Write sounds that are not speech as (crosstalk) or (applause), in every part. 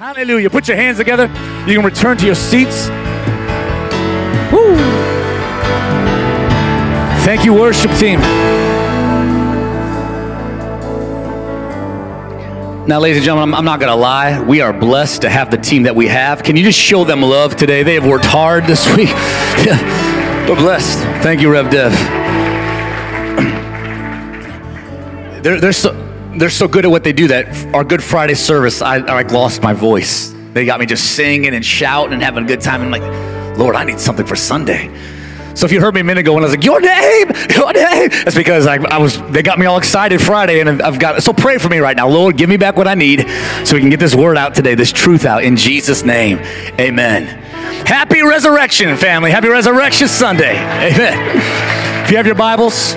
Hallelujah. Put your hands together. You can return to your seats. Woo. Thank you, worship team. Now, ladies and gentlemen, I'm, I'm not going to lie. We are blessed to have the team that we have. Can you just show them love today? They have worked hard this (laughs) week. We're blessed. Thank you, Rev Dev. (clears throat) They're, they're, so, they're so good at what they do that our Good Friday service, I, I like lost my voice. They got me just singing and shouting and having a good time. I'm like, Lord, I need something for Sunday. So if you heard me a minute ago when I was like, "Your name, your name," that's because I, I, was. They got me all excited Friday, and I've got. So pray for me right now, Lord. Give me back what I need, so we can get this word out today, this truth out in Jesus' name. Amen. Happy Resurrection, family. Happy Resurrection Sunday. Amen. If you have your Bibles.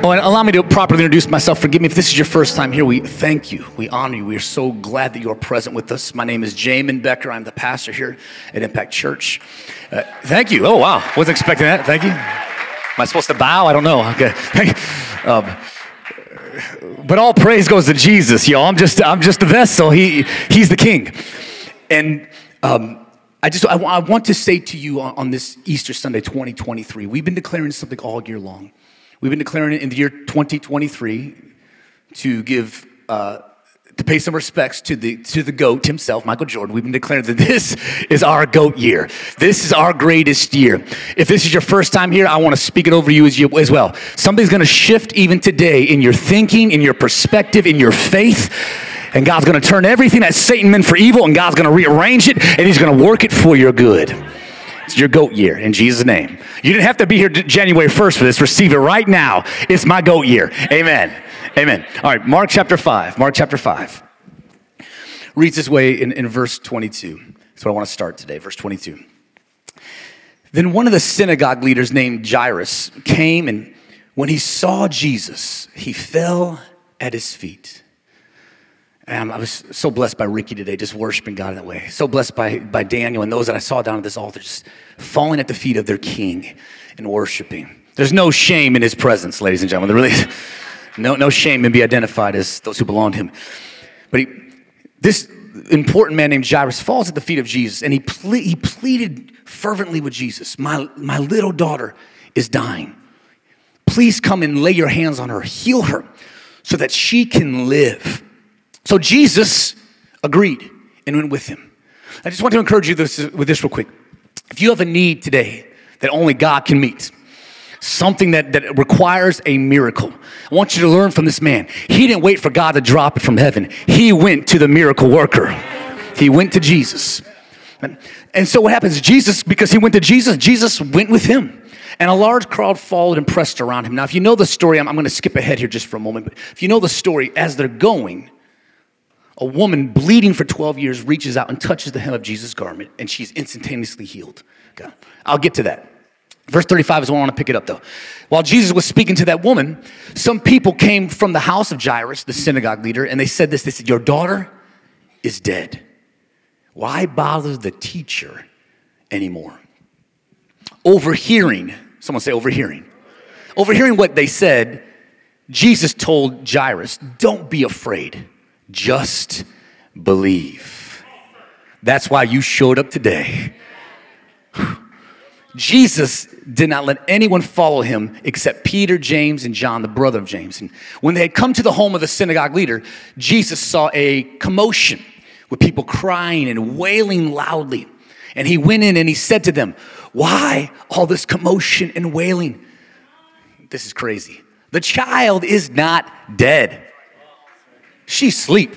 Oh, and allow me to properly introduce myself. Forgive me if this is your first time here. We thank you. We honor you. We are so glad that you are present with us. My name is Jamin Becker. I'm the pastor here at Impact Church. Uh, thank you. Oh, wow. Wasn't expecting that. Thank you. Am I supposed to bow? I don't know. Okay. Um, but all praise goes to Jesus, y'all. I'm just, I'm just a vessel. He, he's the king. And um, I just, I, I, want to say to you on, on this Easter Sunday, 2023, we've been declaring something all year long. We've been declaring it in the year 2023 to give, uh, to pay some respects to the, to the GOAT himself, Michael Jordan. We've been declaring that this is our GOAT year. This is our greatest year. If this is your first time here, I want to speak it over you as, you, as well. Something's going to shift even today in your thinking, in your perspective, in your faith. And God's going to turn everything that Satan meant for evil, and God's going to rearrange it, and He's going to work it for your good. It's your goat year in Jesus' name. You didn't have to be here January 1st for this. Receive it right now. It's my goat year. Amen. Amen. All right, Mark chapter 5. Mark chapter 5 reads this way in, in verse 22. That's what I want to start today, verse 22. Then one of the synagogue leaders named Jairus came, and when he saw Jesus, he fell at his feet and I was so blessed by Ricky today, just worshiping God in that way. So blessed by, by Daniel and those that I saw down at this altar, just falling at the feet of their king and worshiping. There's no shame in his presence, ladies and gentlemen. There really no, no shame in being identified as those who belong to him. But he, this important man named Jairus falls at the feet of Jesus and he, ple- he pleaded fervently with Jesus my, my little daughter is dying. Please come and lay your hands on her, heal her so that she can live. So Jesus agreed and went with him. I just want to encourage you this, with this real quick. If you have a need today that only God can meet, something that, that requires a miracle, I want you to learn from this man. He didn't wait for God to drop it from heaven, he went to the miracle worker. He went to Jesus. And so what happens? Jesus, because he went to Jesus, Jesus went with him. And a large crowd followed and pressed around him. Now, if you know the story, I'm, I'm going to skip ahead here just for a moment, but if you know the story, as they're going, a woman bleeding for 12 years reaches out and touches the hem of Jesus' garment, and she's instantaneously healed. Okay. I'll get to that. Verse 35 is where I want to pick it up, though. While Jesus was speaking to that woman, some people came from the house of Jairus, the synagogue leader, and they said this They said, Your daughter is dead. Why bother the teacher anymore? Overhearing, someone say overhearing. Overhearing what they said, Jesus told Jairus, Don't be afraid just believe. That's why you showed up today. Jesus did not let anyone follow him except Peter, James, and John, the brother of James. And when they had come to the home of the synagogue leader, Jesus saw a commotion with people crying and wailing loudly. And he went in and he said to them, Why all this commotion and wailing? This is crazy. The child is not dead She's sleep.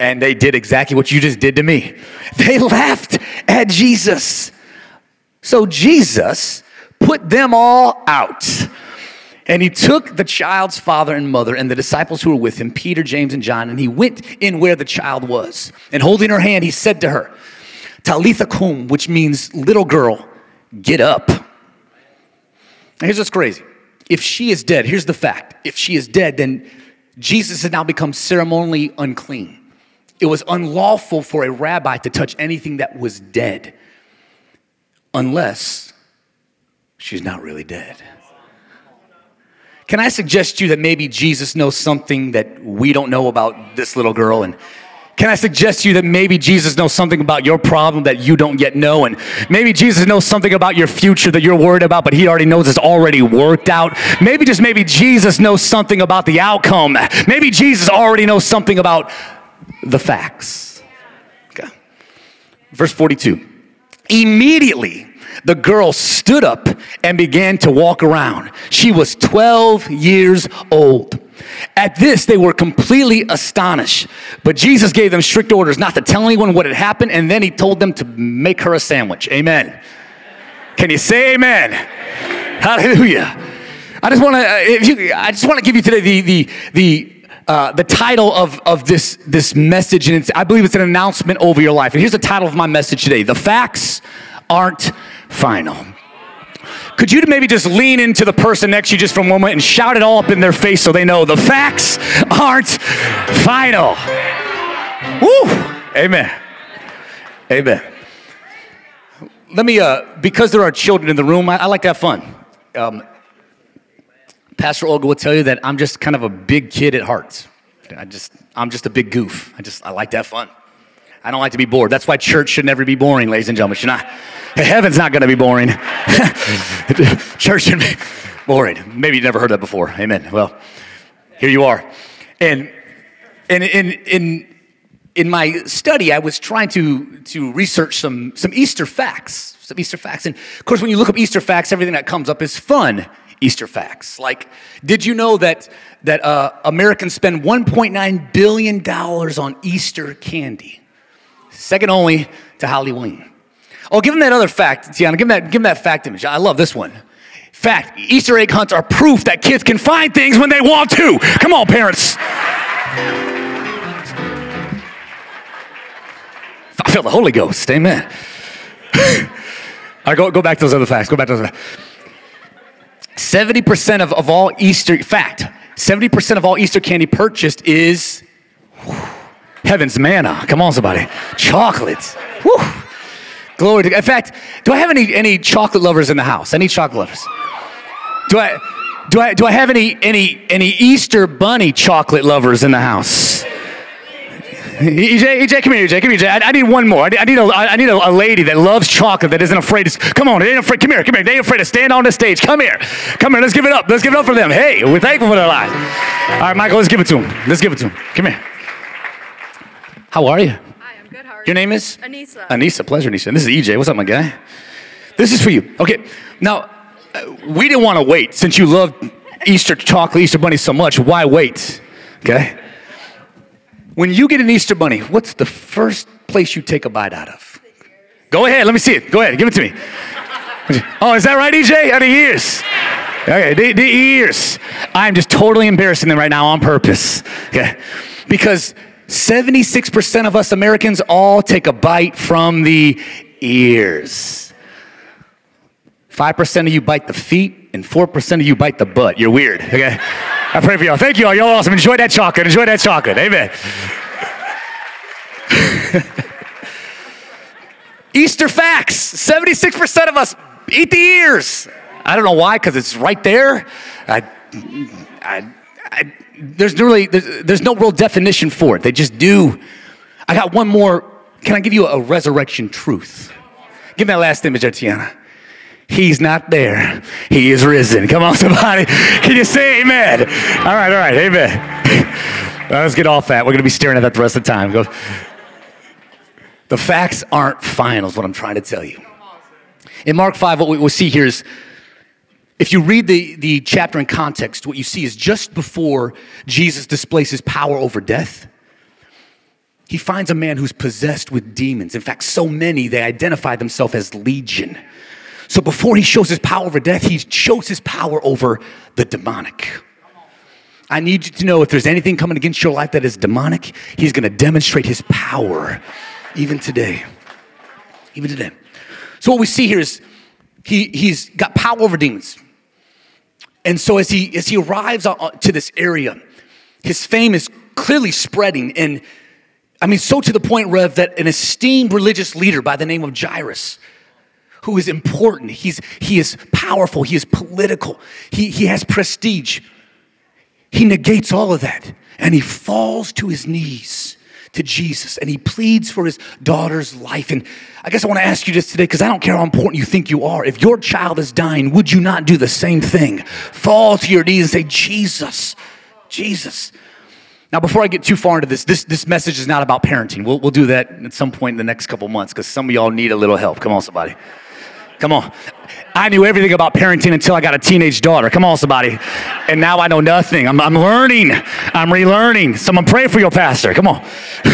And they did exactly what you just did to me. They (laughs) laughed at Jesus. So Jesus put them all out. And he took the child's father and mother and the disciples who were with him, Peter, James, and John, and he went in where the child was. And holding her hand, he said to her, Talitha kum, which means little girl, get up. Now, here's what's crazy if she is dead, here's the fact if she is dead, then Jesus has now become ceremonially unclean. It was unlawful for a rabbi to touch anything that was dead unless she's not really dead. can I suggest to you that maybe Jesus knows something that we don't know about this little girl? And can I suggest to you that maybe Jesus knows something about your problem that you don't yet know? And maybe Jesus knows something about your future that you're worried about, but he already knows it's already worked out. Maybe just maybe Jesus knows something about the outcome. Maybe Jesus already knows something about the facts. Okay. Verse 42. Immediately, the girl stood up and began to walk around. She was 12 years old. At this, they were completely astonished. But Jesus gave them strict orders not to tell anyone what had happened, and then he told them to make her a sandwich. Amen. Can you say amen? Hallelujah. I just want to, uh, I just want to give you today the the the. Uh, the title of, of this, this message, and I believe it's an announcement over your life. And here's the title of my message today The Facts Aren't Final. Could you maybe just lean into the person next to you just for a moment and shout it all up in their face so they know the facts aren't final? Woo! Amen. Amen. Let me, uh, because there are children in the room, I, I like to have fun. Um, Pastor Olga will tell you that I'm just kind of a big kid at heart. I just, I'm just a big goof. I just, I like to have fun. I don't like to be bored. That's why church should never be boring, ladies and gentlemen. Should not. Heaven's not going to be boring. (laughs) church should be boring. Maybe you've never heard that before. Amen. Well, here you are. And, and in, in, in my study, I was trying to, to research some, some Easter facts. Some Easter facts. And of course, when you look up Easter facts, everything that comes up is fun Easter facts. Like, did you know that, that uh, Americans spend $1.9 billion on Easter candy? Second only to Halloween. Oh, give him that other fact, Tiana. Give him that, give him that fact image. I love this one. Fact Easter egg hunts are proof that kids can find things when they want to. Come on, parents. I feel the Holy Ghost. Amen. All right, go, go back to those other facts. Go back to those. 70% of, of all Easter, fact, 70% of all Easter candy purchased is. Whew, Heaven's manna. Come on, somebody. Chocolates. Woo. Glory to God. In fact, do I have any, any chocolate lovers in the house? Any chocolate lovers? Do I, do I, do I have any, any, any Easter bunny chocolate lovers in the house? EJ, EJ, come here, EJ, come here, EJ. I, I need one more. I need, I need, a, I need a, a, lady that loves chocolate that isn't afraid to. Come on, they ain't afraid. Come here, come here. They ain't afraid to stand on the stage. Come here, come here. Let's give it up. Let's give it up for them. Hey, we're thankful for their lives. All right, Michael, let's give it to him. Let's give it to him. Come here. How are you? Hi, I'm good. How are you? Your name is? Anissa. Anissa, pleasure, Anissa. This is EJ. What's up, my guy? This is for you. Okay, now, uh, we didn't want to wait. Since you love Easter chocolate, Easter bunny so much, why wait? Okay? When you get an Easter bunny, what's the first place you take a bite out of? Go ahead, let me see it. Go ahead, give it to me. Oh, is that right, EJ? Out of ears. Okay, the, the ears. I'm just totally embarrassing them right now on purpose. Okay? Because 76% of us Americans all take a bite from the ears. 5% of you bite the feet, and 4% of you bite the butt. You're weird, okay? I pray for y'all. Thank you all. Y'all awesome. Enjoy that chocolate. Enjoy that chocolate. Amen. (laughs) Easter facts 76% of us eat the ears. I don't know why, because it's right there. I, I, I, there's really there's, there's no real definition for it. They just do. I got one more. Can I give you a resurrection truth? Give me that last image there, Tiana. He's not there. He is risen. Come on, (laughs) somebody. Can you say amen? All right, all right, amen. (laughs) let's get off that. We're going to be staring at that the rest of the time. Go. The facts aren't final, is what I'm trying to tell you. In Mark 5, what we will see here is if you read the, the chapter in context, what you see is just before Jesus displays his power over death, he finds a man who's possessed with demons. In fact, so many, they identify themselves as legion. So before he shows his power over death, he shows his power over the demonic. I need you to know if there's anything coming against your life that is demonic, he's to demonstrate his power even today. Even today. So what we see here is he, he's got power over demons. And so as he as he arrives to this area, his fame is clearly spreading. And I mean, so to the point, Rev, that an esteemed religious leader by the name of Jairus, who is important, he's he is powerful, he is political, he, he has prestige, he negates all of that and he falls to his knees to Jesus and he pleads for his daughter's life. And I guess I want to ask you this today because I don't care how important you think you are. If your child is dying, would you not do the same thing? Fall to your knees and say, Jesus, Jesus. Now, before I get too far into this, this, this message is not about parenting. We'll, we'll do that at some point in the next couple months because some of y'all need a little help. Come on, somebody. Come on. I knew everything about parenting until I got a teenage daughter. Come on, somebody. And now I know nothing. I'm, I'm learning. I'm relearning. Someone pray for your pastor. Come on. (laughs)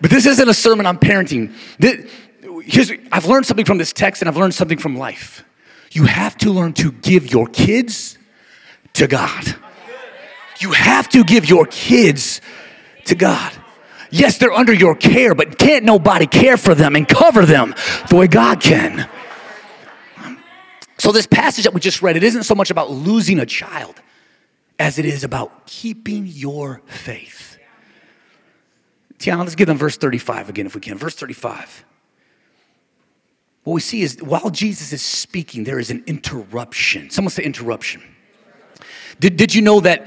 but this isn't a sermon on parenting. This, I've learned something from this text and I've learned something from life. You have to learn to give your kids to God. You have to give your kids to God. Yes, they're under your care, but can't nobody care for them and cover them the way God can. So, this passage that we just read, it isn't so much about losing a child as it is about keeping your faith. Tiana, let's give them verse 35 again if we can. Verse 35. What we see is while Jesus is speaking, there is an interruption. Someone say interruption. Did, did you know that,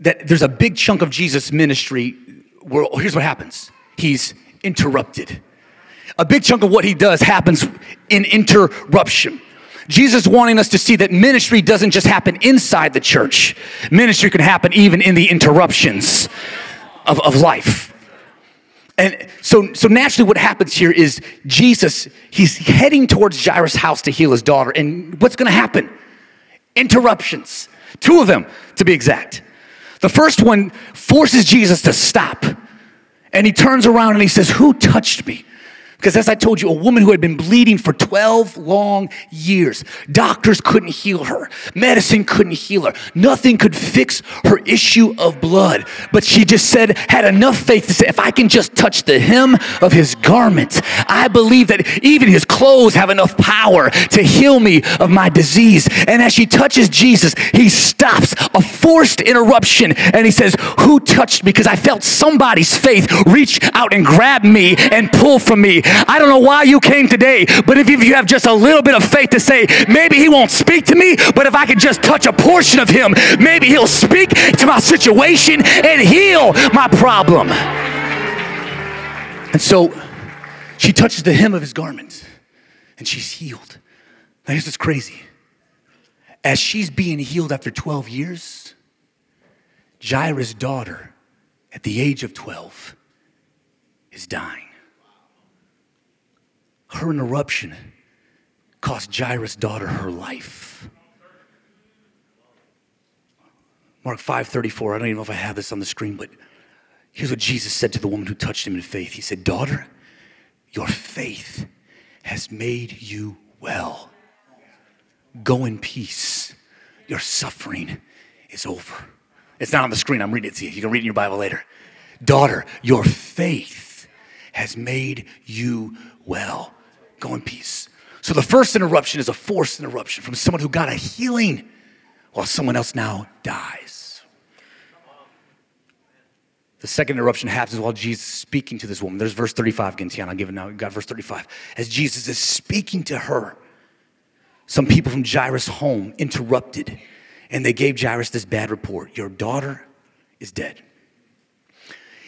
that there's a big chunk of Jesus' ministry here's what happens he's interrupted. A big chunk of what he does happens in interruption. Jesus wanting us to see that ministry doesn't just happen inside the church. Ministry can happen even in the interruptions of, of life. And so, so naturally, what happens here is Jesus, he's heading towards Jairus' house to heal his daughter. And what's going to happen? Interruptions. Two of them, to be exact. The first one forces Jesus to stop. And he turns around and he says, Who touched me? Because as I told you, a woman who had been bleeding for 12 long years, doctors couldn't heal her, medicine couldn't heal her, nothing could fix her issue of blood. But she just said, had enough faith to say, if I can just touch the hem of his garment, I believe that even his clothes have enough power to heal me of my disease. And as she touches Jesus, he stops a forced interruption and he says, Who touched me? Because I felt somebody's faith reach out and grab me and pull from me. I don't know why you came today, but if you have just a little bit of faith to say, maybe he won't speak to me, but if I could just touch a portion of him, maybe he'll speak to my situation and heal my problem. And so she touches the hem of his garment and she's healed. Now, here's what's crazy. As she's being healed after 12 years, Jairus' daughter, at the age of 12, is dying her interruption cost Jairus' daughter her life. Mark 5:34. I don't even know if I have this on the screen, but here's what Jesus said to the woman who touched him in faith. He said, "Daughter, your faith has made you well. Go in peace. Your suffering is over." It's not on the screen. I'm reading it to you. You can read it in your Bible later. Daughter, your faith has made you well. Go in peace. So the first interruption is a forced interruption from someone who got a healing while someone else now dies. The second interruption happens while Jesus is speaking to this woman. There's verse 35 again. I'll give it now. You got verse 35. As Jesus is speaking to her, some people from Jairus' home interrupted and they gave Jairus this bad report Your daughter is dead.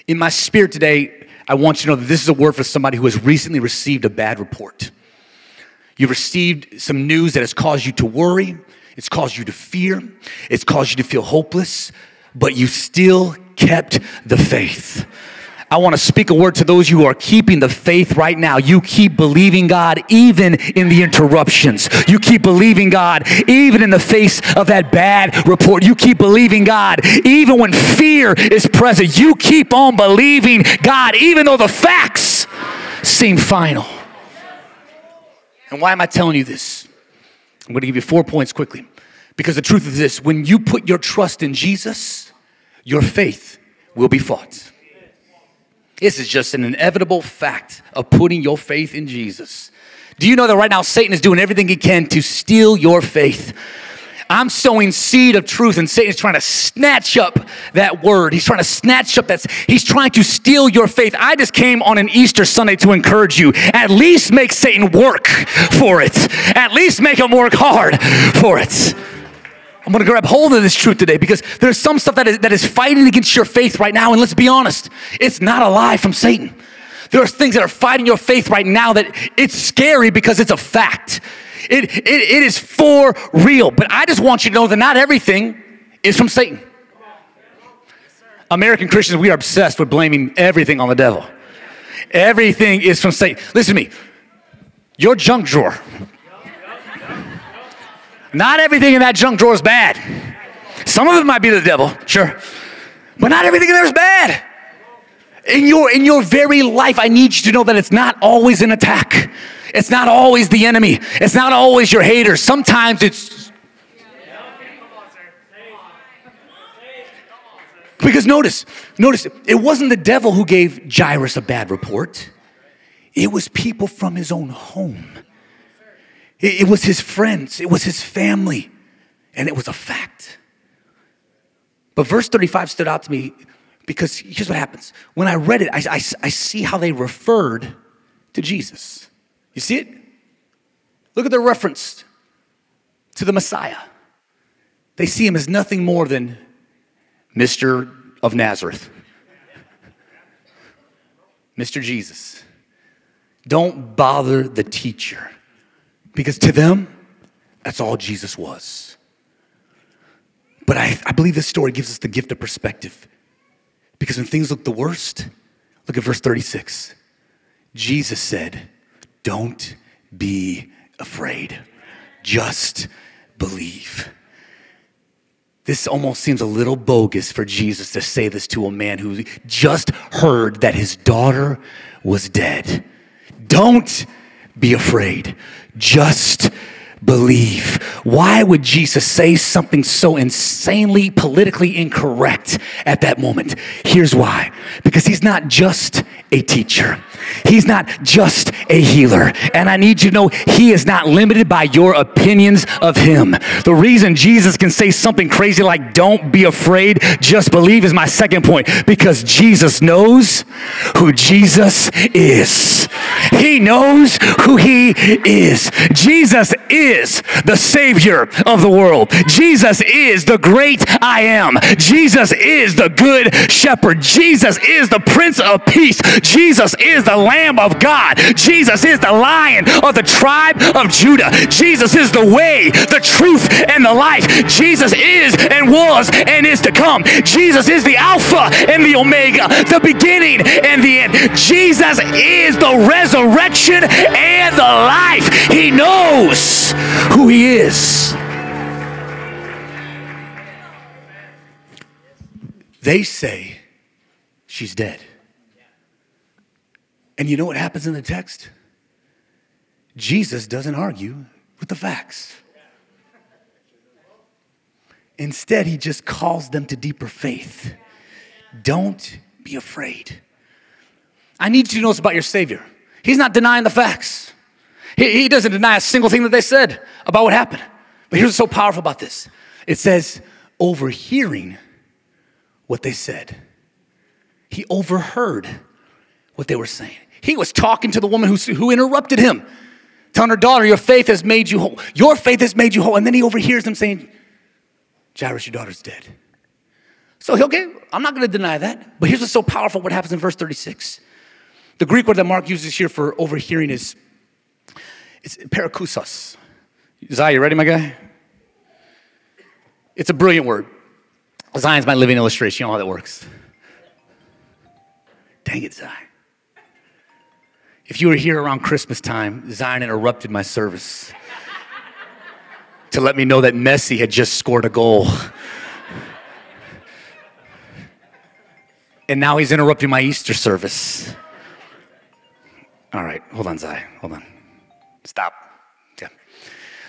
In my spirit today, I want you to know that this is a word for somebody who has recently received a bad report. You've received some news that has caused you to worry, it's caused you to fear, it's caused you to feel hopeless, but you still kept the faith. I want to speak a word to those who are keeping the faith right now. You keep believing God even in the interruptions. You keep believing God even in the face of that bad report. You keep believing God even when fear is present. You keep on believing God even though the facts seem final. And why am I telling you this? I'm going to give you four points quickly. Because the truth is this when you put your trust in Jesus, your faith will be fought. This is just an inevitable fact of putting your faith in Jesus. Do you know that right now Satan is doing everything he can to steal your faith? I'm sowing seed of truth, and Satan is trying to snatch up that word. He's trying to snatch up that. He's trying to steal your faith. I just came on an Easter Sunday to encourage you. At least make Satan work for it. At least make him work hard for it. I'm I'm gonna grab hold of this truth today because there's some stuff that is, that is fighting against your faith right now. And let's be honest, it's not a lie from Satan. There are things that are fighting your faith right now that it's scary because it's a fact. It, it, it is for real. But I just want you to know that not everything is from Satan. American Christians, we are obsessed with blaming everything on the devil. Everything is from Satan. Listen to me. Your junk drawer. Not everything in that junk drawer is bad. Some of it might be the devil, sure. But not everything in there is bad. In your, in your very life, I need you to know that it's not always an attack. It's not always the enemy. It's not always your haters. Sometimes it's. Because notice, notice, it wasn't the devil who gave Jairus a bad report, it was people from his own home. It, it was his friends, it was his family, and it was a fact. But verse 35 stood out to me because here's what happens. When I read it, I, I, I see how they referred to Jesus. You see it? Look at the reference to the Messiah. They see him as nothing more than Mr. of Nazareth, (laughs) Mr. Jesus. Don't bother the teacher because to them, that's all Jesus was. But I, I believe this story gives us the gift of perspective because when things look the worst, look at verse 36. Jesus said, Don't be afraid, just believe. This almost seems a little bogus for Jesus to say this to a man who just heard that his daughter was dead. Don't be afraid, just believe. Why would Jesus say something so insanely politically incorrect at that moment? Here's why because he's not just a teacher. He's not just a healer. And I need you to know he is not limited by your opinions of him. The reason Jesus can say something crazy like, don't be afraid, just believe, is my second point. Because Jesus knows who Jesus is. He knows who he is. Jesus is the Savior of the world. Jesus is the great I am. Jesus is the good shepherd. Jesus is the Prince of Peace. Jesus is the Lamb of God. Jesus is the Lion of the tribe of Judah. Jesus is the way, the truth, and the life. Jesus is and was and is to come. Jesus is the Alpha and the Omega, the beginning and the end. Jesus is the resurrection and the life. He knows who He is. They say she's dead. And you know what happens in the text? Jesus doesn't argue with the facts. Instead, he just calls them to deeper faith. Don't be afraid. I need you to know this about your Savior. He's not denying the facts, he, he doesn't deny a single thing that they said about what happened. But here's what's so powerful about this it says, overhearing what they said. He overheard what they were saying. He was talking to the woman who, who interrupted him, telling her daughter, Your faith has made you whole. Your faith has made you whole. And then he overhears them saying, Jairus, your daughter's dead. So, okay, I'm not going to deny that. But here's what's so powerful what happens in verse 36. The Greek word that Mark uses here for overhearing is it's parakousos. Zai, you ready, my guy? It's a brilliant word. Zion's my living illustration. You know how that works. Dang it, Zion. If you were here around Christmas time, Zion interrupted my service to let me know that Messi had just scored a goal. And now he's interrupting my Easter service. All right, hold on, Zai. Hold on. Stop. Yeah.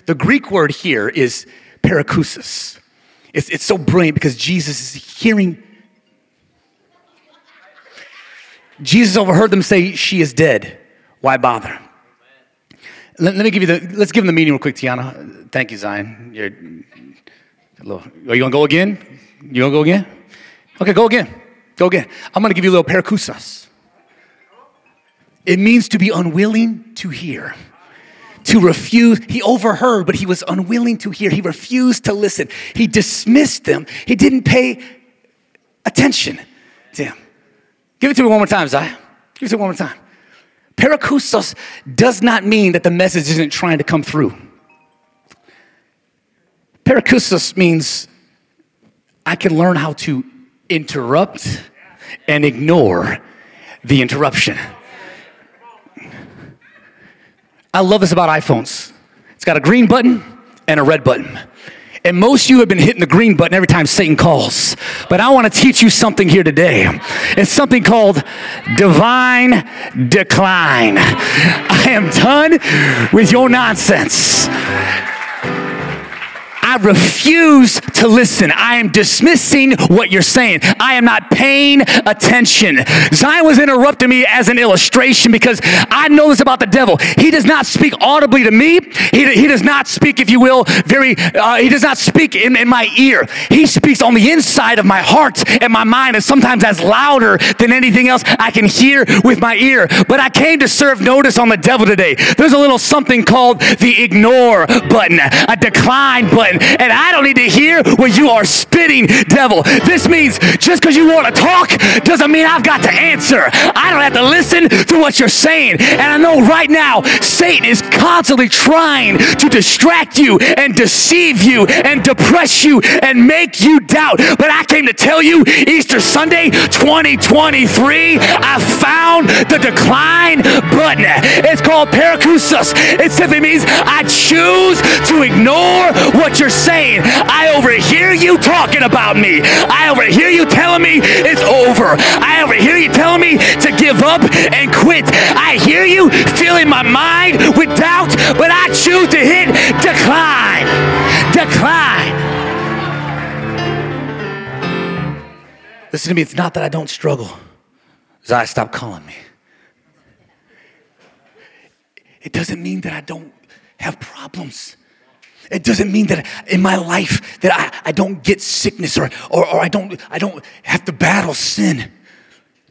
The Greek word here is parakousis. It's, it's so brilliant because Jesus is hearing. Jesus overheard them say, She is dead. Why bother? Let, let, me give you the, let's give them the meaning real quick, Tiana. Thank you, Zion. You're, are you gonna go again? You gonna go again? Okay, go again. Go again. I'm gonna give you a little parakousos. It means to be unwilling to hear, to refuse. He overheard, but he was unwilling to hear. He refused to listen. He dismissed them. He didn't pay attention to him. Give it to me one more time, Zai. Give it to me one more time. Parakousos does not mean that the message isn't trying to come through. Parakousos means I can learn how to interrupt and ignore the interruption. I love this about iPhones. It's got a green button and a red button. And most of you have been hitting the green button every time Satan calls. But I want to teach you something here today. It's something called divine decline. I am done with your nonsense. I refuse to listen. I am dismissing what you're saying. I am not paying attention. Zion was interrupting me as an illustration because I know this about the devil. He does not speak audibly to me. He, he does not speak, if you will, very, uh, he does not speak in, in my ear. He speaks on the inside of my heart and my mind, and sometimes that's louder than anything else I can hear with my ear. But I came to serve notice on the devil today. There's a little something called the ignore button, a decline button and I don't need to hear what you are spitting, devil. This means just because you want to talk doesn't mean I've got to answer. I don't have to listen to what you're saying. And I know right now Satan is constantly trying to distract you and deceive you and depress you and make you doubt. But I came to tell you Easter Sunday 2023, I found the decline button. It's called parakousos. It simply means I choose to ignore what you're saying. I overhear you talking about me. I overhear you telling me it's over. I overhear you telling me to give up and quit. I hear you filling my mind with doubt, but I choose to hit decline. Decline. Listen to me, it's not that I don't struggle. Zai, stop calling me. It doesn't mean that I don't have problems. It doesn't mean that in my life that I, I don't get sickness or, or, or I, don't, I don't have to battle sin.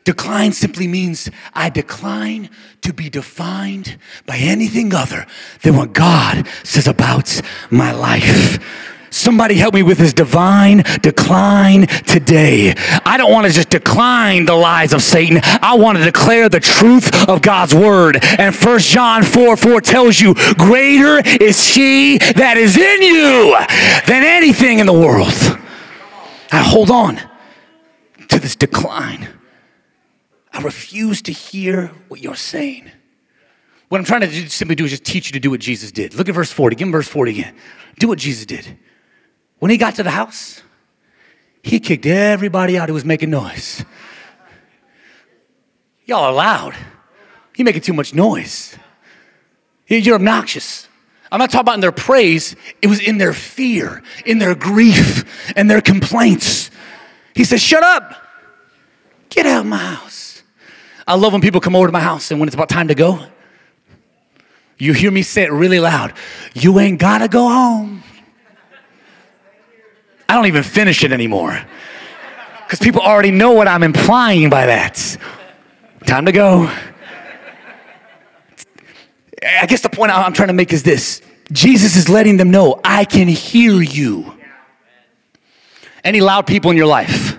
Decline simply means I decline to be defined by anything other than what God says about my life. Somebody help me with this divine decline today. I don't want to just decline the lies of Satan. I want to declare the truth of God's word. And First John 4 4 tells you, Greater is he that is in you than anything in the world. I hold on to this decline. I refuse to hear what you're saying. What I'm trying to do, simply do is just teach you to do what Jesus did. Look at verse 40. Give him verse 40 again. Do what Jesus did. When he got to the house, he kicked everybody out who was making noise. Y'all are loud. You're making too much noise. You're obnoxious. I'm not talking about in their praise, it was in their fear, in their grief, and their complaints. He says, Shut up. Get out of my house. I love when people come over to my house and when it's about time to go, you hear me say it really loud. You ain't gotta go home. I don't even finish it anymore. Because people already know what I'm implying by that. Time to go. I guess the point I'm trying to make is this Jesus is letting them know, I can hear you. Any loud people in your life?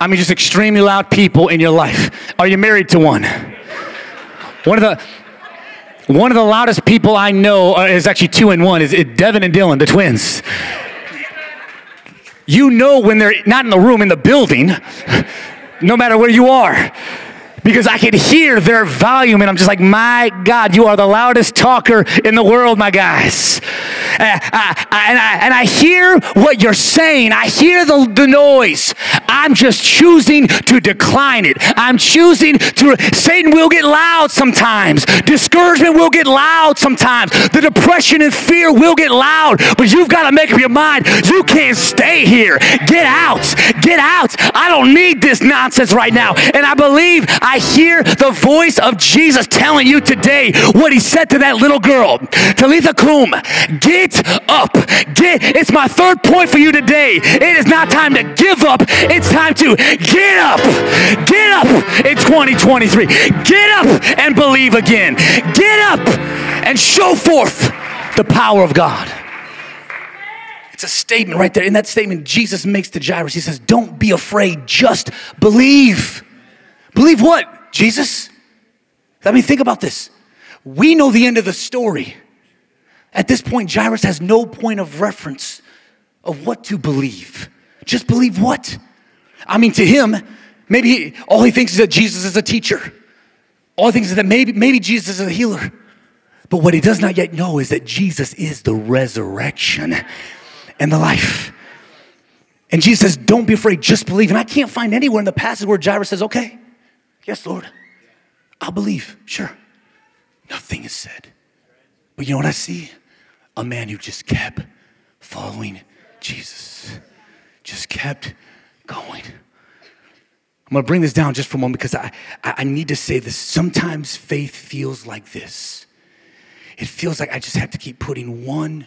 I mean, just extremely loud people in your life. Are you married to one? One of the one of the loudest people I know uh, is actually two in one. Is Devin and Dylan, the twins you know when they're not in the room, in the building, (laughs) no matter where you are because I could hear their volume, and I'm just like, my God, you are the loudest talker in the world, my guys. And, I, and I hear what you're saying, I hear the, the noise. I'm just choosing to decline it. I'm choosing to, Satan will get loud sometimes, discouragement will get loud sometimes, the depression and fear will get loud, but you've got to make up your mind. You can't stay here. Get out. Get out. I don't need this nonsense right now. And I believe hear the voice of Jesus telling you today what he said to that little girl. Talitha Kum, get up. Get, it's my third point for you today. It is not time to give up. It's time to get up. Get up in 2023. Get up and believe again. Get up and show forth the power of God. It's a statement right there. In that statement, Jesus makes to Jairus, he says, Don't be afraid, just believe. Believe what? Jesus? I mean, think about this. We know the end of the story. At this point, Jairus has no point of reference of what to believe. Just believe what? I mean, to him, maybe he, all he thinks is that Jesus is a teacher. All he thinks is that maybe, maybe Jesus is a healer. But what he does not yet know is that Jesus is the resurrection and the life. And Jesus says, Don't be afraid, just believe. And I can't find anywhere in the passage where Jairus says, Okay, yes, Lord, I'll believe, sure. Nothing is said. But you know what I see? A man who just kept following Jesus, just kept going. I'm gonna bring this down just for a moment because I, I need to say this. Sometimes faith feels like this. It feels like I just have to keep putting one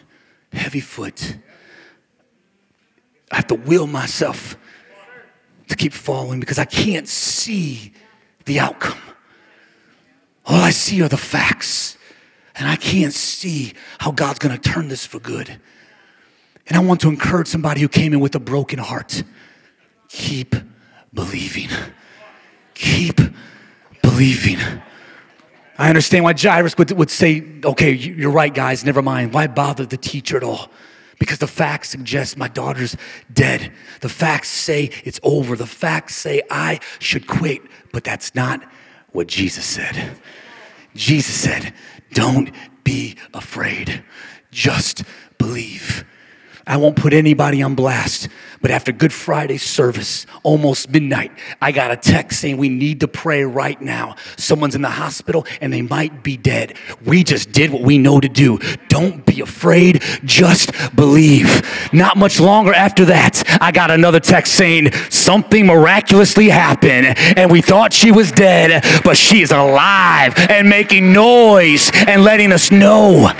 heavy foot. I have to will myself to keep following because I can't see the outcome. All I see are the facts, and I can't see how God's gonna turn this for good. And I want to encourage somebody who came in with a broken heart keep believing. Keep believing. I understand why Jairus would, would say, okay, you're right, guys, never mind. Why bother the teacher at all? Because the facts suggest my daughter's dead. The facts say it's over. The facts say I should quit. But that's not what Jesus said. Jesus said, don't be afraid, just believe. I won't put anybody on blast, but after Good Friday service, almost midnight, I got a text saying we need to pray right now. Someone's in the hospital and they might be dead. We just did what we know to do. Don't be afraid, just believe. Not much longer after that, I got another text saying something miraculously happened and we thought she was dead, but she is alive and making noise and letting us know.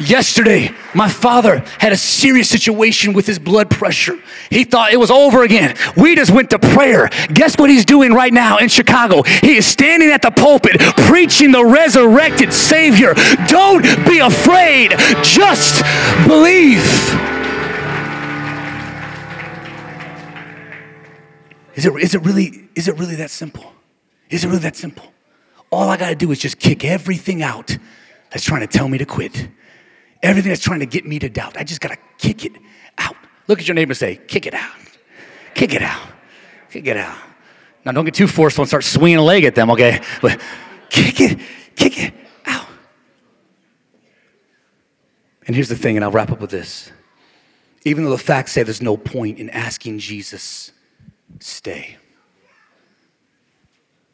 Yesterday, my father had a serious situation with his blood pressure. He thought it was over again. We just went to prayer. Guess what he's doing right now in Chicago? He is standing at the pulpit preaching the resurrected Savior. Don't be afraid, just believe. Is it, is it really is it really that simple? Is it really that simple? All I got to do is just kick everything out that's trying to tell me to quit Everything that's trying to get me to doubt, I just got to kick it out. Look at your neighbor and say, kick it out. Kick it out. Kick it out. Now, don't get too forceful and start swinging a leg at them, okay? But kick it, kick it out. And here's the thing, and I'll wrap up with this. Even though the facts say there's no point in asking Jesus, stay.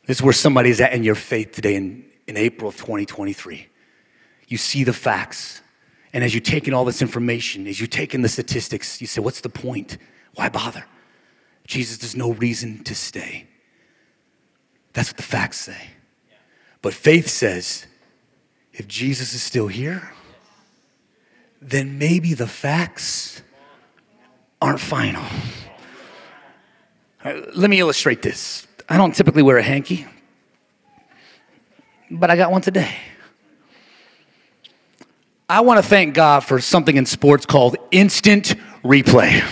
This is where somebody's at in your faith today in, in April of 2023. You see the facts. And as you're taking all this information, as you're taking the statistics, you say, What's the point? Why bother? Jesus, there's no reason to stay. That's what the facts say. But faith says, if Jesus is still here, then maybe the facts aren't final. Right, let me illustrate this. I don't typically wear a hanky, but I got one today. I want to thank God for something in sports called instant replay.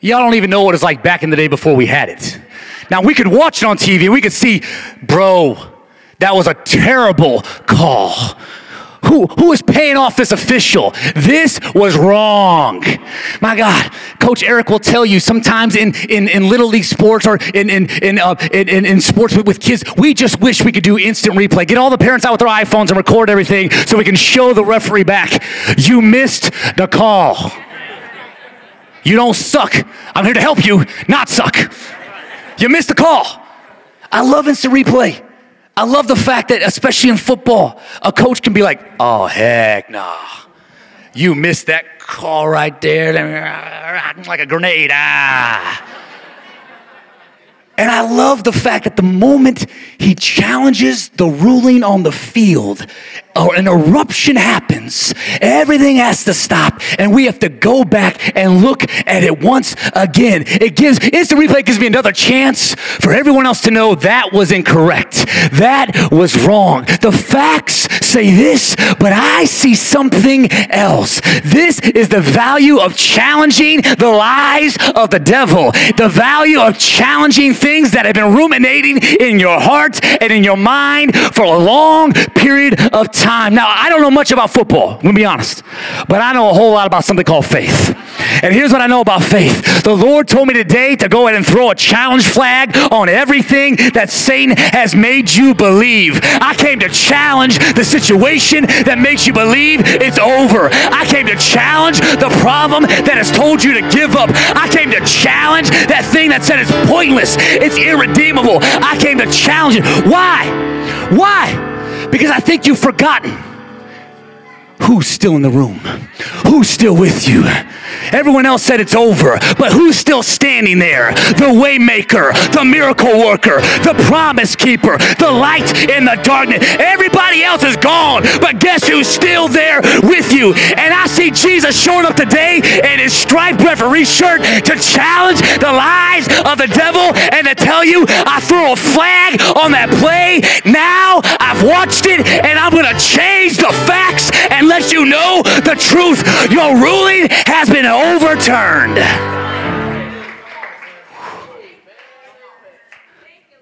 Y'all don't even know what it's like back in the day before we had it. Now we could watch it on TV, and we could see, bro, that was a terrible call. Who, who is paying off this official? This was wrong. My God, Coach Eric will tell you sometimes in, in, in Little League sports or in, in, in, uh, in, in, in sports with, with kids, we just wish we could do instant replay. Get all the parents out with their iPhones and record everything so we can show the referee back. You missed the call. You don't suck. I'm here to help you not suck. You missed the call. I love instant replay. I love the fact that, especially in football, a coach can be like, oh, heck nah. You missed that call right there, like a grenade. Ah. And I love the fact that the moment he challenges the ruling on the field, an eruption happens, everything has to stop, and we have to go back and look at it once again. It gives instant replay gives me another chance for everyone else to know that was incorrect. That was wrong. The facts say this, but I see something else. This is the value of challenging the lies of the devil, the value of challenging things that have been ruminating in your heart and in your mind for a long period of time time. Now, I don't know much about football, I'm gonna be honest, but I know a whole lot about something called faith. And here's what I know about faith the Lord told me today to go ahead and throw a challenge flag on everything that Satan has made you believe. I came to challenge the situation that makes you believe it's over. I came to challenge the problem that has told you to give up. I came to challenge that thing that said it's pointless, it's irredeemable. I came to challenge it. Why? Why? Because I think you've forgotten who's still in the room, who's still with you. Everyone else said it's over, but who's still standing there? The waymaker, the miracle worker, the promise keeper, the light in the darkness. Everybody else is gone, but guess who's still there with you? And I see Jesus showing up today in his striped referee shirt to challenge the lies of the devil and to tell you I threw a flag on that play. Now I've watched it and I'm going to change the facts and let you know the truth. Your ruling has been overturned.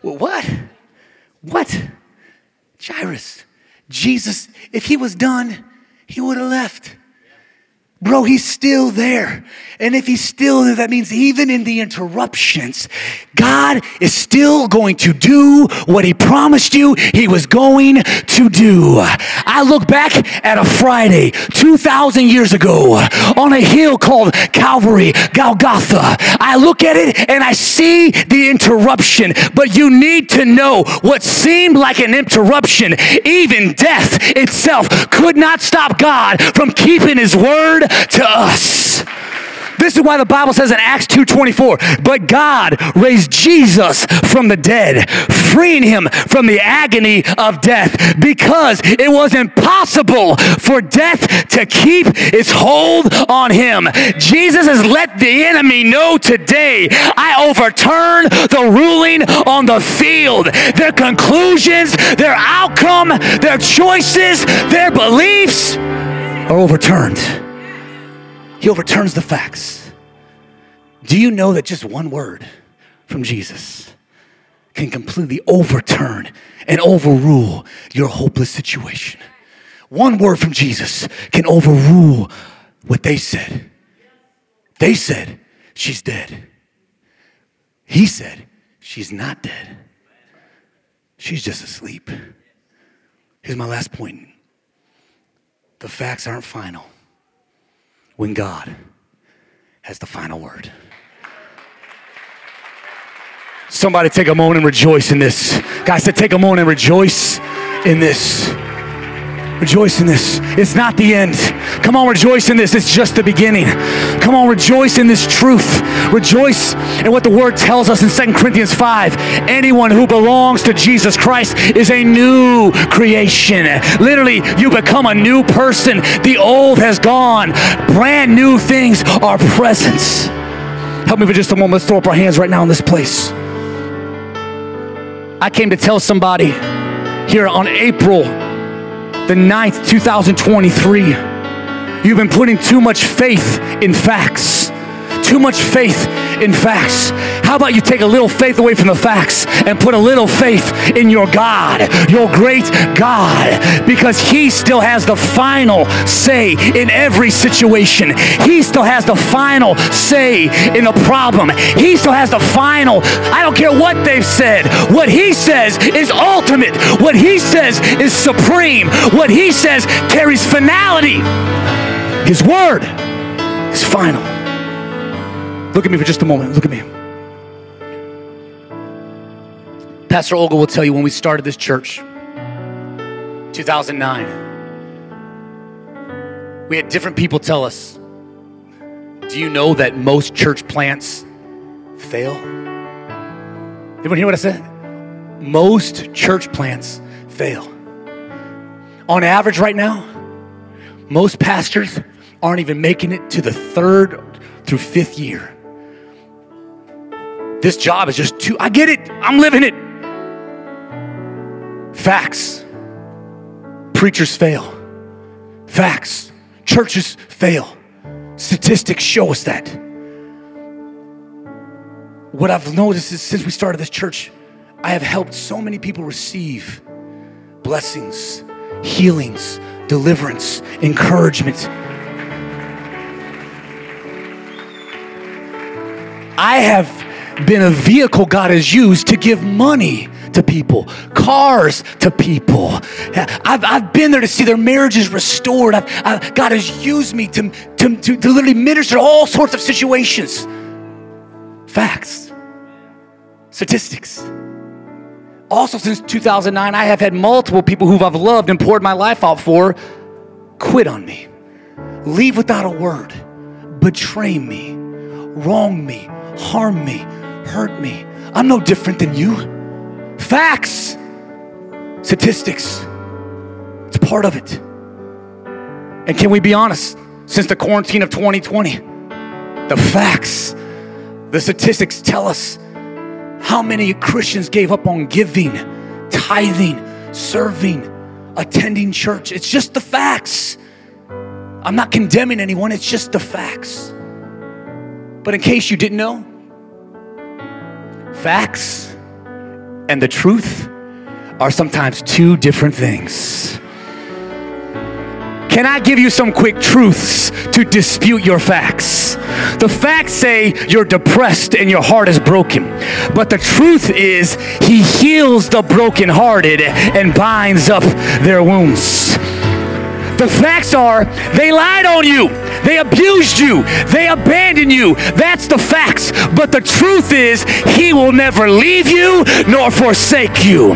What? What? Jairus. Jesus, if he was done, he would have left. Bro, he's still there. And if he's still there, that means even in the interruptions, God is still going to do what he promised you he was going to do. I look back at a Friday 2,000 years ago on a hill called Calvary, Golgotha. I look at it and I see the interruption, but you need to know what seemed like an interruption, even death itself, could not stop God from keeping his word to us. This is why the Bible says in Acts 2:24, but God raised Jesus from the dead, freeing him from the agony of death because it was impossible for death to keep its hold on him. Jesus has let the enemy know today, I overturn the ruling on the field. Their conclusions, their outcome, their choices, their beliefs are overturned. He overturns the facts. Do you know that just one word from Jesus can completely overturn and overrule your hopeless situation? One word from Jesus can overrule what they said. They said, She's dead. He said, She's not dead. She's just asleep. Here's my last point the facts aren't final when God has the final word. Somebody take a moment and rejoice in this. Guys said, take a moment and rejoice in this. Rejoice in this. It's not the end. Come on, rejoice in this. It's just the beginning. Come on, rejoice in this truth. Rejoice in what the word tells us in 2 Corinthians 5. Anyone who belongs to Jesus Christ is a new creation. Literally, you become a new person. The old has gone, brand new things are present. Help me for just a moment. Let's throw up our hands right now in this place. I came to tell somebody here on April the 9th, 2023. You've been putting too much faith in facts. Too much faith in facts. How about you take a little faith away from the facts and put a little faith in your God, your great God, because He still has the final say in every situation. He still has the final say in the problem. He still has the final, I don't care what they've said. What He says is ultimate. What He says is supreme. What He says carries finality. His word is final. Look at me for just a moment. Look at me. Pastor Olga will tell you when we started this church, 2009, we had different people tell us, Do you know that most church plants fail? Everyone hear what I said? Most church plants fail. On average, right now, most pastors aren't even making it to the third through fifth year. This job is just too, I get it, I'm living it. Facts. Preachers fail. Facts. Churches fail. Statistics show us that. What I've noticed is since we started this church, I have helped so many people receive blessings, healings, deliverance, encouragement. I have been a vehicle God has used to give money to people, cars to people. I've, I've been there to see their marriages restored. I've, I've, God has used me to, to, to, to literally minister to all sorts of situations. Facts, statistics. Also, since 2009, I have had multiple people who I've loved and poured my life out for quit on me, leave without a word, betray me, wrong me, harm me, hurt me. I'm no different than you. Facts, statistics, it's part of it. And can we be honest? Since the quarantine of 2020, the facts, the statistics tell us how many Christians gave up on giving, tithing, serving, attending church. It's just the facts. I'm not condemning anyone, it's just the facts. But in case you didn't know, facts and the truth are sometimes two different things. Can I give you some quick truths to dispute your facts? The facts say you're depressed and your heart is broken. But the truth is, He heals the brokenhearted and binds up their wounds. The facts are they lied on you, they abused you, they abandoned you. That's the facts. But the truth is, He will never leave you nor forsake you.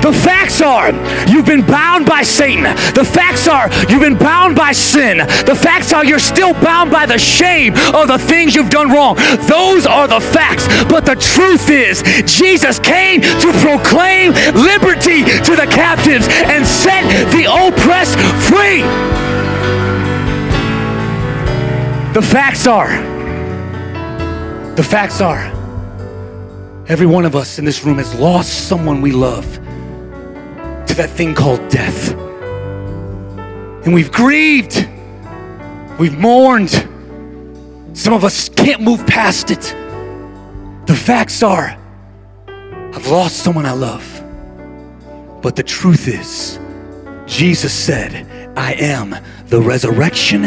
The facts are you've been bound by Satan. The facts are you've been bound by sin. The facts are you're still bound by the shame of the things you've done wrong. Those are the facts. But the truth is, Jesus came to proclaim liberty to the captives and set the oppressed free. The facts are, the facts are, every one of us in this room has lost someone we love to that thing called death. And we've grieved, we've mourned. Some of us can't move past it. The facts are, I've lost someone I love. But the truth is, Jesus said, I am the resurrection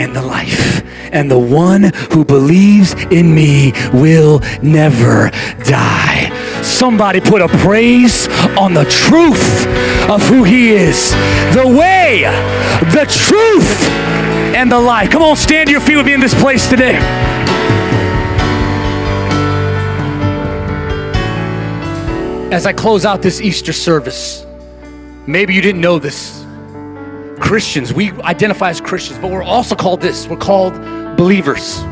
and the life. And the one who believes in me will never die. Somebody put a praise on the truth of who He is the way, the truth, and the life. Come on, stand to your feet with me in this place today. As I close out this Easter service, maybe you didn't know this. Christians, we identify as Christians, but we're also called this. We're called believers.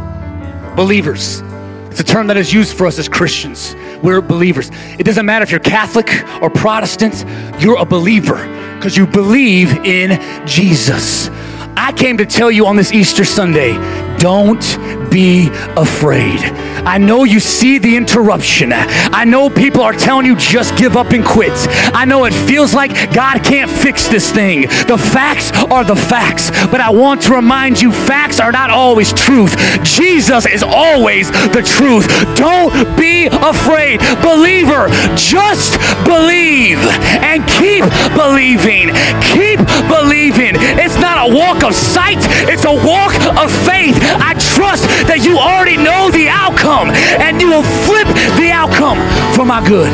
Believers. It's a term that is used for us as Christians. We're believers. It doesn't matter if you're Catholic or Protestant, you're a believer because you believe in Jesus. I came to tell you on this Easter Sunday don't be afraid. I know you see the interruption. I know people are telling you just give up and quit. I know it feels like God can't fix this thing. The facts are the facts, but I want to remind you facts are not always truth. Jesus is always the truth. Don't be afraid. Believer, just believe and keep believing. Keep believing. It's not a walk of sight, it's a walk of faith. I trust that you already know the outcome and you will flip the outcome for my good.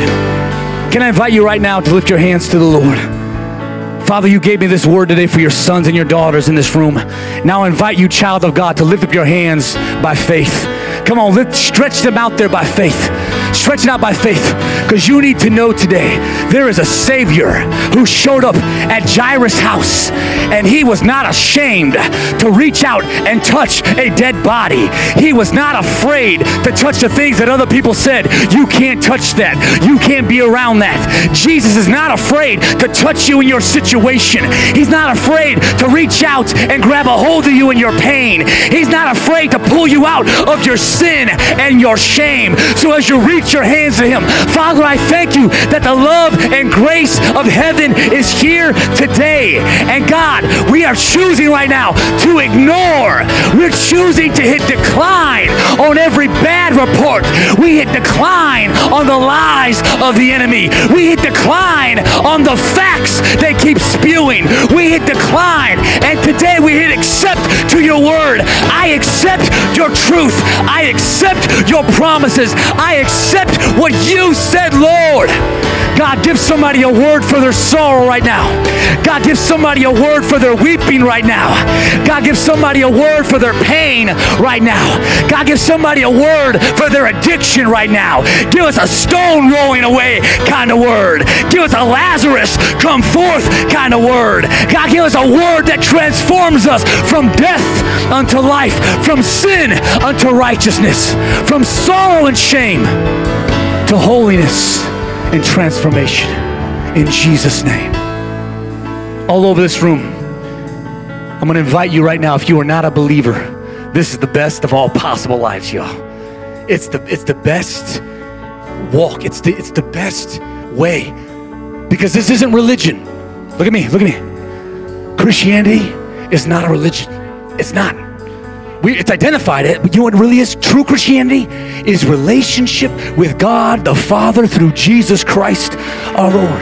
Can I invite you right now to lift your hands to the Lord? Father, you gave me this word today for your sons and your daughters in this room. Now I invite you, child of God, to lift up your hands by faith. Come on, lift, stretch them out there by faith. Stretch it out by faith. Because you need to know today there is a Savior who showed up at Jairus' house and he was not ashamed to reach out and touch a dead body. He was not afraid to touch the things that other people said, you can't touch that, you can't be around that. Jesus is not afraid to touch you in your situation. He's not afraid to reach out and grab a hold of you in your pain. He's not afraid to pull you out of your sin and your shame. So as you reach your hands to Him, Father, I thank you that the love and grace of heaven is here today. And God, we are choosing right now to ignore. We're choosing to hit decline on every bad report. We hit decline on the lies of the enemy. We hit decline on the facts they keep spewing. We hit decline. And today we hit accept to your word. I accept your truth. I accept your promises. I accept what you said, Lord. God, give somebody a word for their sorrow right now. God, give somebody a word for their weeping right now. God, give somebody a word for their pain right now. God, give somebody a word for their addiction right now. Give us a stone rolling away kind of word. Give us a Lazarus come forth kind of word. God, give us a word that transforms us from death unto life, from sin unto righteousness, from sorrow and shame to holiness and transformation. In Jesus' name. All over this room, I'm going to invite you right now, if you are not a believer, this is the best of all possible lives, y'all. It's the, it's the best walk, it's the, it's the best way. Because this isn't religion. Look at me, look at me. Christianity is not a religion. It's not. We, it's identified it, but you know what really is true Christianity? Is relationship with God the Father through Jesus Christ our Lord.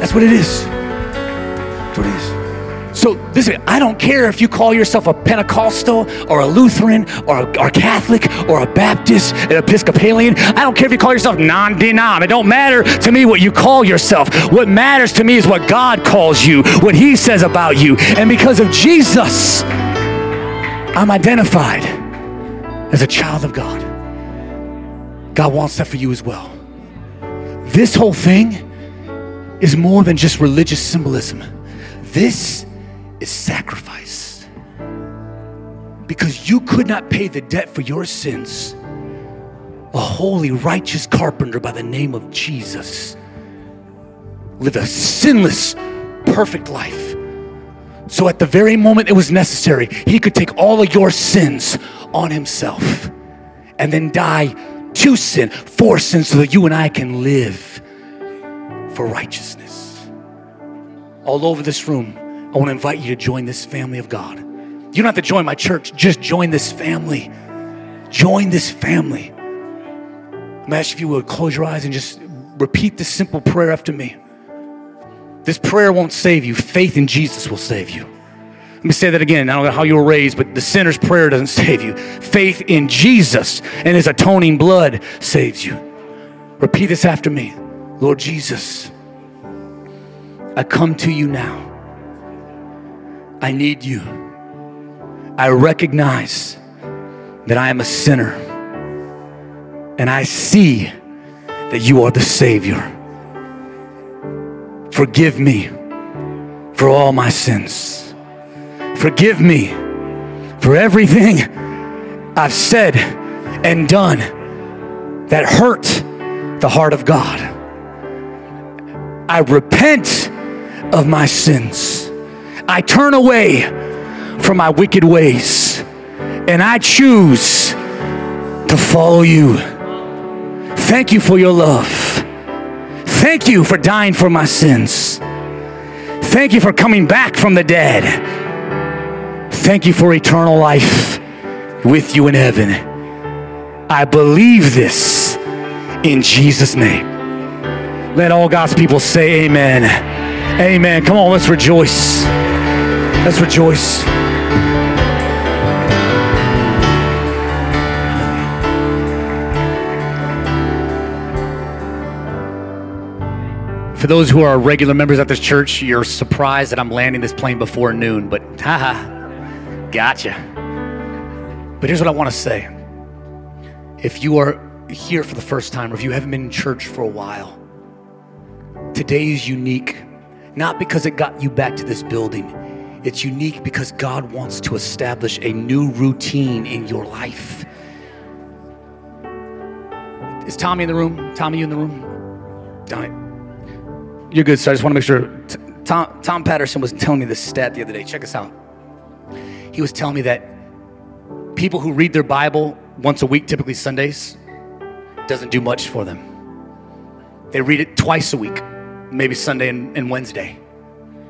That's what it is. That's what it is. So listen, I don't care if you call yourself a Pentecostal or a Lutheran or a, or a Catholic or a Baptist, an Episcopalian. I don't care if you call yourself non-denom. It don't matter to me what you call yourself. What matters to me is what God calls you, what He says about you. And because of Jesus, I'm identified as a child of God. God wants that for you as well. This whole thing is more than just religious symbolism. This is sacrifice. Because you could not pay the debt for your sins. A holy, righteous carpenter by the name of Jesus lived a sinless, perfect life so at the very moment it was necessary, he could take all of your sins on himself and then die to sin, for sin, so that you and I can live for righteousness. All over this room, I want to invite you to join this family of God. You don't have to join my church, just join this family. Join this family. I'm asking if you would close your eyes and just repeat this simple prayer after me. This prayer won't save you. Faith in Jesus will save you. Let me say that again. I don't know how you were raised, but the sinner's prayer doesn't (laughs) save you. Faith in Jesus and his atoning blood saves you. Repeat this after me. Lord Jesus, I come to you now. I need you. I recognize that I am a sinner. And I see that you are the Savior. Forgive me for all my sins. Forgive me for everything I've said and done that hurt the heart of God. I repent of my sins. I turn away from my wicked ways and I choose to follow you. Thank you for your love. Thank you for dying for my sins. Thank you for coming back from the dead. Thank you for eternal life with you in heaven. I believe this in Jesus' name. Let all God's people say amen. Amen. Come on, let's rejoice. Let's rejoice. For those who are regular members at this church, you're surprised that I'm landing this plane before noon, but haha, gotcha. But here's what I want to say. If you are here for the first time or if you haven't been in church for a while, today is unique, not because it got you back to this building. It's unique because God wants to establish a new routine in your life. Is Tommy in the room? Tommy, you in the room? Tommy, you're good, sir. I just want to make sure. Tom, Tom Patterson was telling me this stat the other day. Check this out. He was telling me that people who read their Bible once a week, typically Sundays, doesn't do much for them. They read it twice a week, maybe Sunday and, and Wednesday.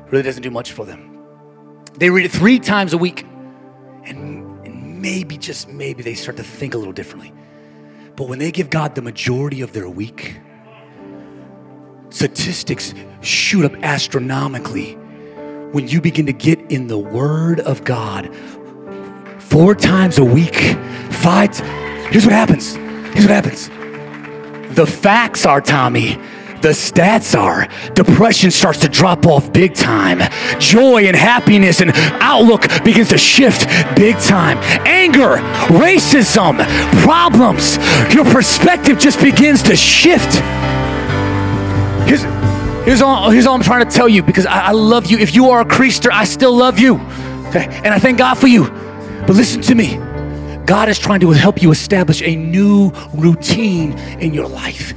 Really doesn't do much for them. They read it three times a week, and, and maybe, just maybe, they start to think a little differently. But when they give God the majority of their week, statistics shoot up astronomically when you begin to get in the Word of God four times a week, five. T- Here's what happens. Here's what happens. The facts are, Tommy, the stats are depression starts to drop off big time. Joy and happiness and outlook begins to shift big time. Anger, racism, problems, your perspective just begins to shift. Here's, here's, all, here's all I'm trying to tell you because I, I love you. If you are a creaster, I still love you. Okay? And I thank God for you. But listen to me. God is trying to help you establish a new routine in your life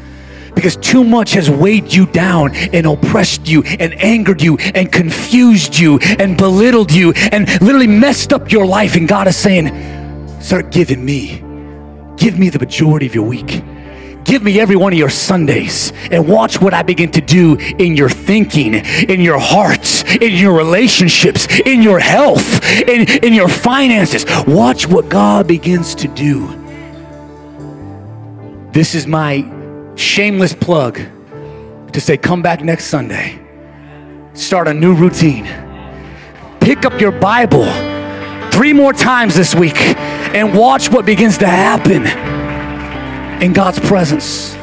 because too much has weighed you down and oppressed you and angered you and confused you and belittled you and literally messed up your life. And God is saying, Start giving me. Give me the majority of your week. Give me every one of your Sundays and watch what I begin to do in your thinking, in your hearts, in your relationships, in your health, in, in your finances. Watch what God begins to do. This is my shameless plug to say, come back next Sunday, start a new routine, pick up your Bible three more times this week, and watch what begins to happen in God's presence.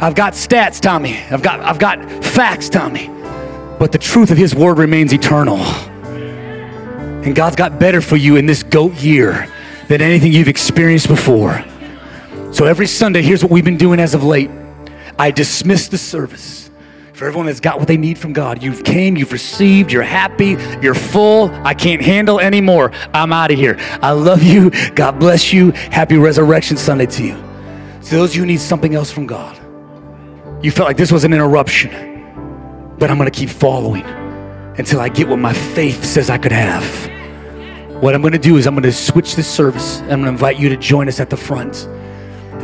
I've got stats, Tommy. I've got, I've got facts, Tommy. But the truth of His Word remains eternal. And God's got better for you in this goat year than anything you've experienced before. So every Sunday, here's what we've been doing as of late I dismiss the service for everyone that's got what they need from God. You've came, you've received, you're happy, you're full. I can't handle anymore. I'm out of here. I love you. God bless you. Happy Resurrection Sunday to you. To those who need something else from God, you felt like this was an interruption, but I'm going to keep following until I get what my faith says I could have. What I'm going to do is I'm going to switch this service. And I'm going to invite you to join us at the front.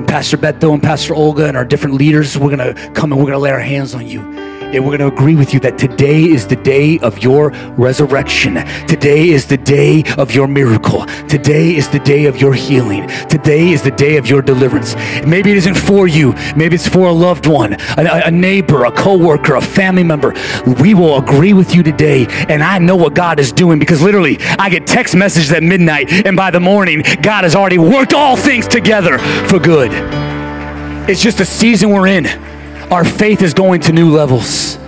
And Pastor Beto and Pastor Olga and our different leaders, we're going to come and we're going to lay our hands on you. And we're going to agree with you that today is the day of your resurrection. Today is the day of your miracle. Today is the day of your healing. Today is the day of your deliverance. Maybe it isn't for you. Maybe it's for a loved one, a, a neighbor, a coworker, a family member. We will agree with you today. And I know what God is doing because literally I get text messages at midnight and by the morning, God has already worked all things together for good. It's just the season we're in our faith is going to new levels.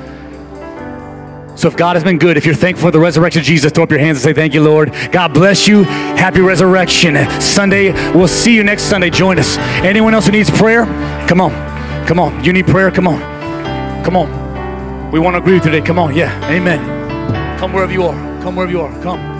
So if God has been good, if you're thankful for the resurrection of Jesus, throw up your hands and say, Thank you, Lord. God bless you. Happy resurrection. Sunday, we'll see you next Sunday. Join us. Anyone else who needs prayer? Come on. Come on. You need prayer? Come on. Come on. We want to agree with you today. Come on. Yeah. Amen. Come wherever you are. Come wherever you are. Come. Come